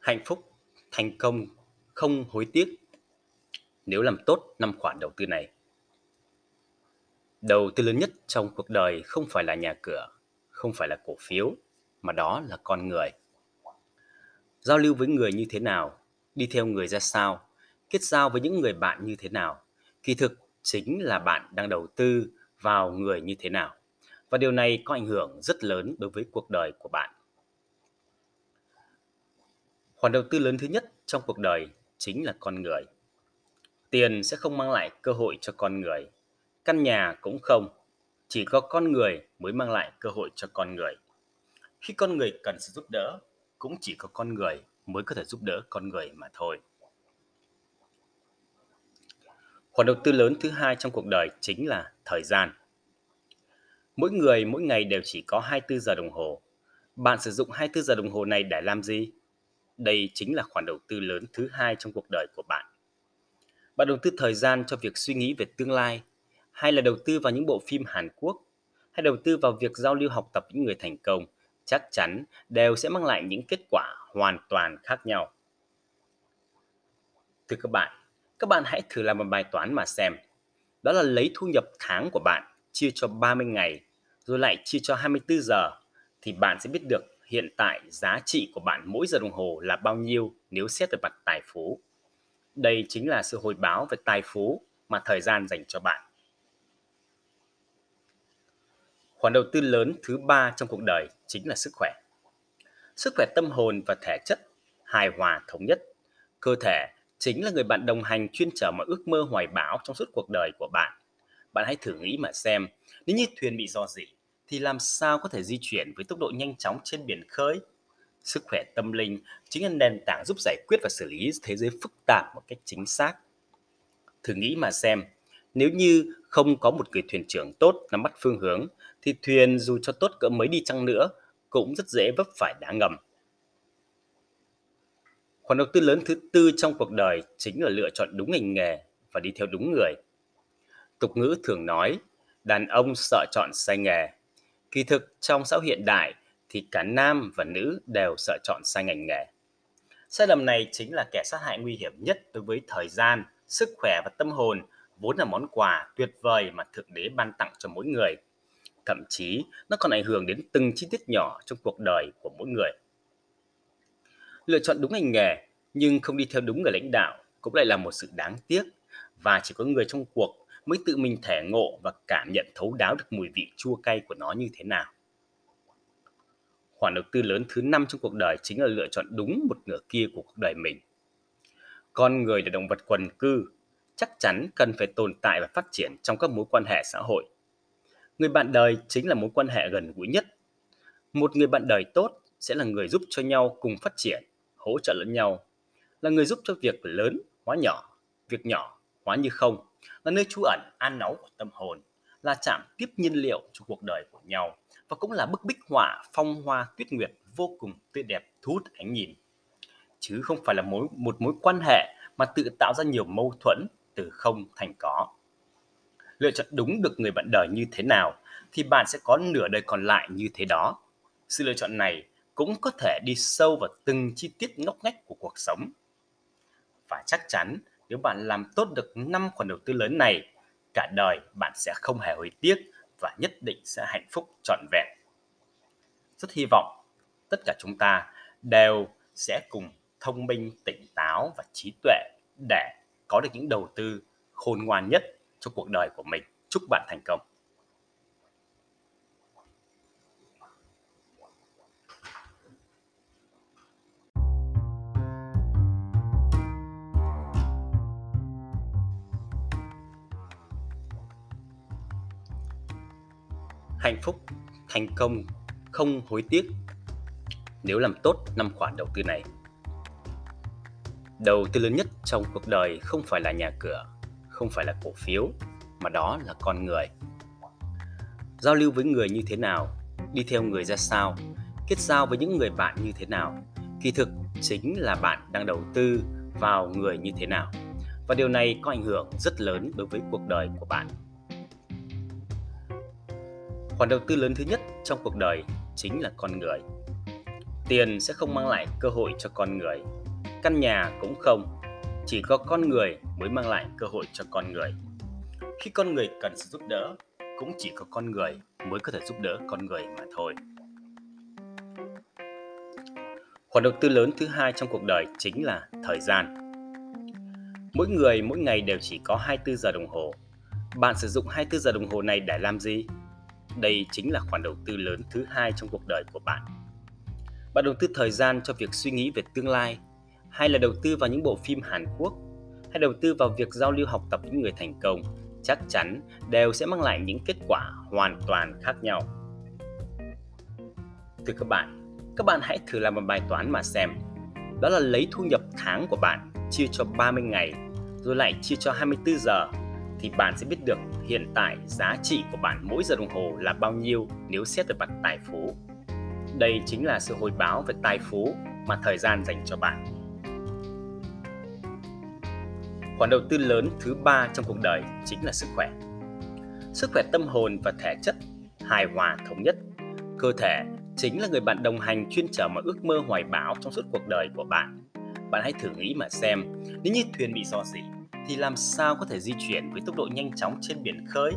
hạnh phúc, thành công, không hối tiếc nếu làm tốt năm khoản đầu tư này. Đầu tư lớn nhất trong cuộc đời không phải là nhà cửa, không phải là cổ phiếu, mà đó là con người. Giao lưu với người như thế nào, đi theo người ra sao, kết giao với những người bạn như thế nào, kỳ thực chính là bạn đang đầu tư vào người như thế nào. Và điều này có ảnh hưởng rất lớn đối với cuộc đời của bạn. Khoản đầu tư lớn thứ nhất trong cuộc đời chính là con người. Tiền sẽ không mang lại cơ hội cho con người, căn nhà cũng không, chỉ có con người mới mang lại cơ hội cho con người. Khi con người cần sự giúp đỡ, cũng chỉ có con người mới có thể giúp đỡ con người mà thôi. Khoản đầu tư lớn thứ hai trong cuộc đời chính là thời gian. Mỗi người mỗi ngày đều chỉ có 24 giờ đồng hồ. Bạn sử dụng 24 giờ đồng hồ này để làm gì? Đây chính là khoản đầu tư lớn thứ hai trong cuộc đời của bạn. Bạn đầu tư thời gian cho việc suy nghĩ về tương lai, hay là đầu tư vào những bộ phim Hàn Quốc, hay đầu tư vào việc giao lưu học tập những người thành công, chắc chắn đều sẽ mang lại những kết quả hoàn toàn khác nhau. Thưa các bạn, các bạn hãy thử làm một bài toán mà xem. Đó là lấy thu nhập tháng của bạn chia cho 30 ngày, rồi lại chia cho 24 giờ, thì bạn sẽ biết được hiện tại giá trị của bạn mỗi giờ đồng hồ là bao nhiêu nếu xét về mặt tài phú. Đây chính là sự hồi báo về tài phú mà thời gian dành cho bạn. Khoản đầu tư lớn thứ ba trong cuộc đời chính là sức khỏe. Sức khỏe tâm hồn và thể chất hài hòa thống nhất. Cơ thể chính là người bạn đồng hành chuyên trở mọi ước mơ hoài bão trong suốt cuộc đời của bạn. Bạn hãy thử nghĩ mà xem, nếu như thuyền bị do dị, thì làm sao có thể di chuyển với tốc độ nhanh chóng trên biển khơi? Sức khỏe tâm linh chính là nền tảng giúp giải quyết và xử lý thế giới phức tạp một cách chính xác. Thử nghĩ mà xem, nếu như không có một người thuyền trưởng tốt nắm bắt phương hướng, thì thuyền dù cho tốt cỡ mấy đi chăng nữa cũng rất dễ vấp phải đá ngầm. Khoản đầu tư lớn thứ tư trong cuộc đời chính là lựa chọn đúng ngành nghề và đi theo đúng người. Tục ngữ thường nói, đàn ông sợ chọn sai nghề. Kỳ thực trong xã hội hiện đại thì cả nam và nữ đều sợ chọn sai ngành nghề. Sai lầm này chính là kẻ sát hại nguy hiểm nhất đối với thời gian, sức khỏe và tâm hồn, vốn là món quà tuyệt vời mà Thượng Đế ban tặng cho mỗi người. Thậm chí, nó còn ảnh hưởng đến từng chi tiết nhỏ trong cuộc đời của mỗi người. Lựa chọn đúng ngành nghề nhưng không đi theo đúng người lãnh đạo cũng lại là một sự đáng tiếc và chỉ có người trong cuộc mới tự mình thể ngộ và cảm nhận thấu đáo được mùi vị chua cay của nó như thế nào. Khoản đầu tư lớn thứ năm trong cuộc đời chính là lựa chọn đúng một nửa kia của cuộc đời mình. Con người là động vật quần cư, chắc chắn cần phải tồn tại và phát triển trong các mối quan hệ xã hội. Người bạn đời chính là mối quan hệ gần gũi nhất. Một người bạn đời tốt sẽ là người giúp cho nhau cùng phát triển, hỗ trợ lẫn nhau, là người giúp cho việc lớn hóa nhỏ, việc nhỏ hóa như không, là nơi trú ẩn an náu của tâm hồn, là chạm tiếp nhiên liệu cho cuộc đời của nhau và cũng là bức bích họa phong hoa tuyết nguyệt vô cùng tươi đẹp thu hút ánh nhìn. Chứ không phải là mối một mối quan hệ mà tự tạo ra nhiều mâu thuẫn từ không thành có. Lựa chọn đúng được người bạn đời như thế nào thì bạn sẽ có nửa đời còn lại như thế đó. Sự lựa chọn này cũng có thể đi sâu vào từng chi tiết ngóc ngách của cuộc sống. Và chắc chắn nếu bạn làm tốt được năm khoản đầu tư lớn này cả đời bạn sẽ không hề hối tiếc và nhất định sẽ hạnh phúc trọn vẹn. Rất hy vọng tất cả chúng ta đều sẽ cùng thông minh, tỉnh táo và trí tuệ để có được những đầu tư khôn ngoan nhất cho cuộc đời của mình. Chúc bạn thành công. Hạnh phúc, thành công, không hối tiếc nếu làm tốt năm khoản đầu tư này. Đầu tư lớn nhất trong cuộc đời không phải là nhà cửa, không phải là cổ phiếu, mà đó là con người. Giao lưu với người như thế nào, đi theo người ra sao, kết giao với những người bạn như thế nào, kỳ thực chính là bạn đang đầu tư vào người như thế nào. Và điều này có ảnh hưởng rất lớn đối với cuộc đời của bạn. Khoản đầu tư lớn thứ nhất trong cuộc đời chính là con người. Tiền sẽ không mang lại cơ hội cho con người. Căn nhà cũng không. Chỉ có con người mới mang lại cơ hội cho con người. Khi con người cần sự giúp đỡ, cũng chỉ có con người mới có thể giúp đỡ con người mà thôi. Khoản đầu tư lớn thứ hai trong cuộc đời chính là thời gian. Mỗi người mỗi ngày đều chỉ có 24 giờ đồng hồ. Bạn sử dụng 24 giờ đồng hồ này để làm gì? Đây chính là khoản đầu tư lớn thứ hai trong cuộc đời của bạn. Bạn đầu tư thời gian cho việc suy nghĩ về tương lai, hay là đầu tư vào những bộ phim Hàn Quốc, hay đầu tư vào việc giao lưu học tập những người thành công, chắc chắn đều sẽ mang lại những kết quả hoàn toàn khác nhau. Thưa các bạn, các bạn hãy thử làm một bài toán mà xem. Đó là lấy thu nhập tháng của bạn chia cho 30 ngày, rồi lại chia cho 24 giờ thì bạn sẽ biết được hiện tại giá trị của bạn mỗi giờ đồng hồ là bao nhiêu nếu xét về mặt tài phú. Đây chính là sự hồi báo về tài phú mà thời gian dành cho bạn. Khoản đầu tư lớn thứ ba trong cuộc đời chính là sức khỏe. Sức khỏe tâm hồn và thể chất hài hòa thống nhất. Cơ thể chính là người bạn đồng hành chuyên trở mọi ước mơ hoài bão trong suốt cuộc đời của bạn. Bạn hãy thử nghĩ mà xem, nếu như thuyền bị dò dỉ thì làm sao có thể di chuyển với tốc độ nhanh chóng trên biển khơi?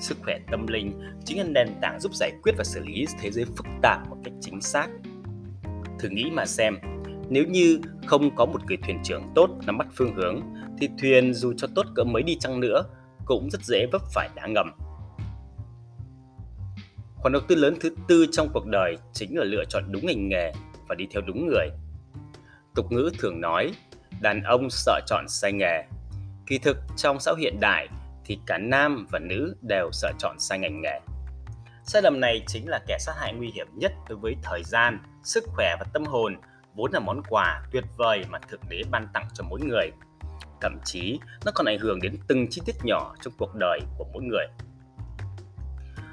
Sức khỏe tâm linh chính là nền tảng giúp giải quyết và xử lý thế giới phức tạp một cách chính xác. Thử nghĩ mà xem, nếu như không có một người thuyền trưởng tốt nắm bắt phương hướng thì thuyền dù cho tốt cỡ mấy đi chăng nữa cũng rất dễ vấp phải đá ngầm. Khoản đầu tư lớn thứ tư trong cuộc đời chính là lựa chọn đúng ngành nghề và đi theo đúng người. Tục ngữ thường nói, đàn ông sợ chọn sai nghề. Kỳ thực trong xã hội hiện đại thì cả nam và nữ đều sợ chọn sai ngành nghề. Sai lầm này chính là kẻ sát hại nguy hiểm nhất đối với thời gian, sức khỏe và tâm hồn, vốn là món quà tuyệt vời mà Thượng Đế ban tặng cho mỗi người. Thậm chí, nó còn ảnh hưởng đến từng chi tiết nhỏ trong cuộc đời của mỗi người.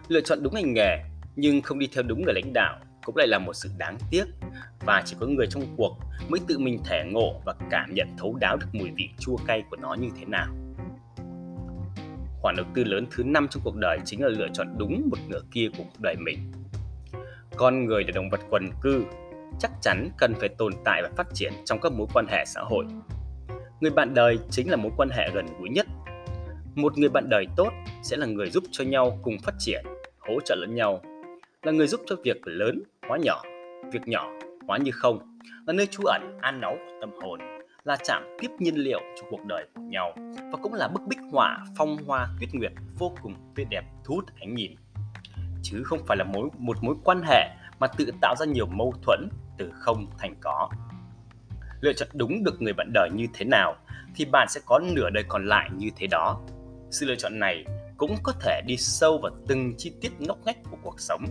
Lựa chọn đúng ngành nghề nhưng không đi theo đúng người lãnh đạo cũng lại là một sự đáng tiếc và chỉ có người trong cuộc mới tự mình thể ngộ và cảm nhận thấu đáo được mùi vị chua cay của nó như thế nào. Khoản đầu tư lớn thứ năm trong cuộc đời chính là lựa chọn đúng một nửa kia của cuộc đời mình. Con người là động vật quần cư, chắc chắn cần phải tồn tại và phát triển trong các mối quan hệ xã hội. Người bạn đời chính là mối quan hệ gần gũi nhất. Một người bạn đời tốt sẽ là người giúp cho nhau cùng phát triển, hỗ trợ lẫn nhau, là người giúp cho việc lớn hóa nhỏ, việc nhỏ hóa như không, là nơi trú ẩn an náu của tâm hồn, là chạm tiếp nhiên liệu cho cuộc đời của nhau và cũng là bức bích họa phong hoa tuyết nguyệt vô cùng tươi đẹp thu hút ánh nhìn. Chứ không phải là mối một mối quan hệ mà tự tạo ra nhiều mâu thuẫn từ không thành có. Lựa chọn đúng được người bạn đời như thế nào thì bạn sẽ có nửa đời còn lại như thế đó. Sự lựa chọn này cũng có thể đi sâu vào từng chi tiết ngóc ngách của cuộc sống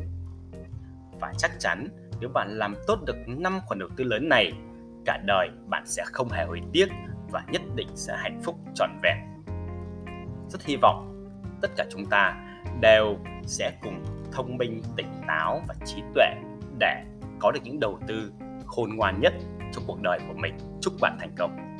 và chắc chắn nếu bạn làm tốt được năm khoản đầu tư lớn này cả đời bạn sẽ không hề hối tiếc và nhất định sẽ hạnh phúc trọn vẹn. Rất hy vọng tất cả chúng ta đều sẽ cùng thông minh, tỉnh táo và trí tuệ để có được những đầu tư khôn ngoan nhất trong cuộc đời của mình. Chúc bạn thành công.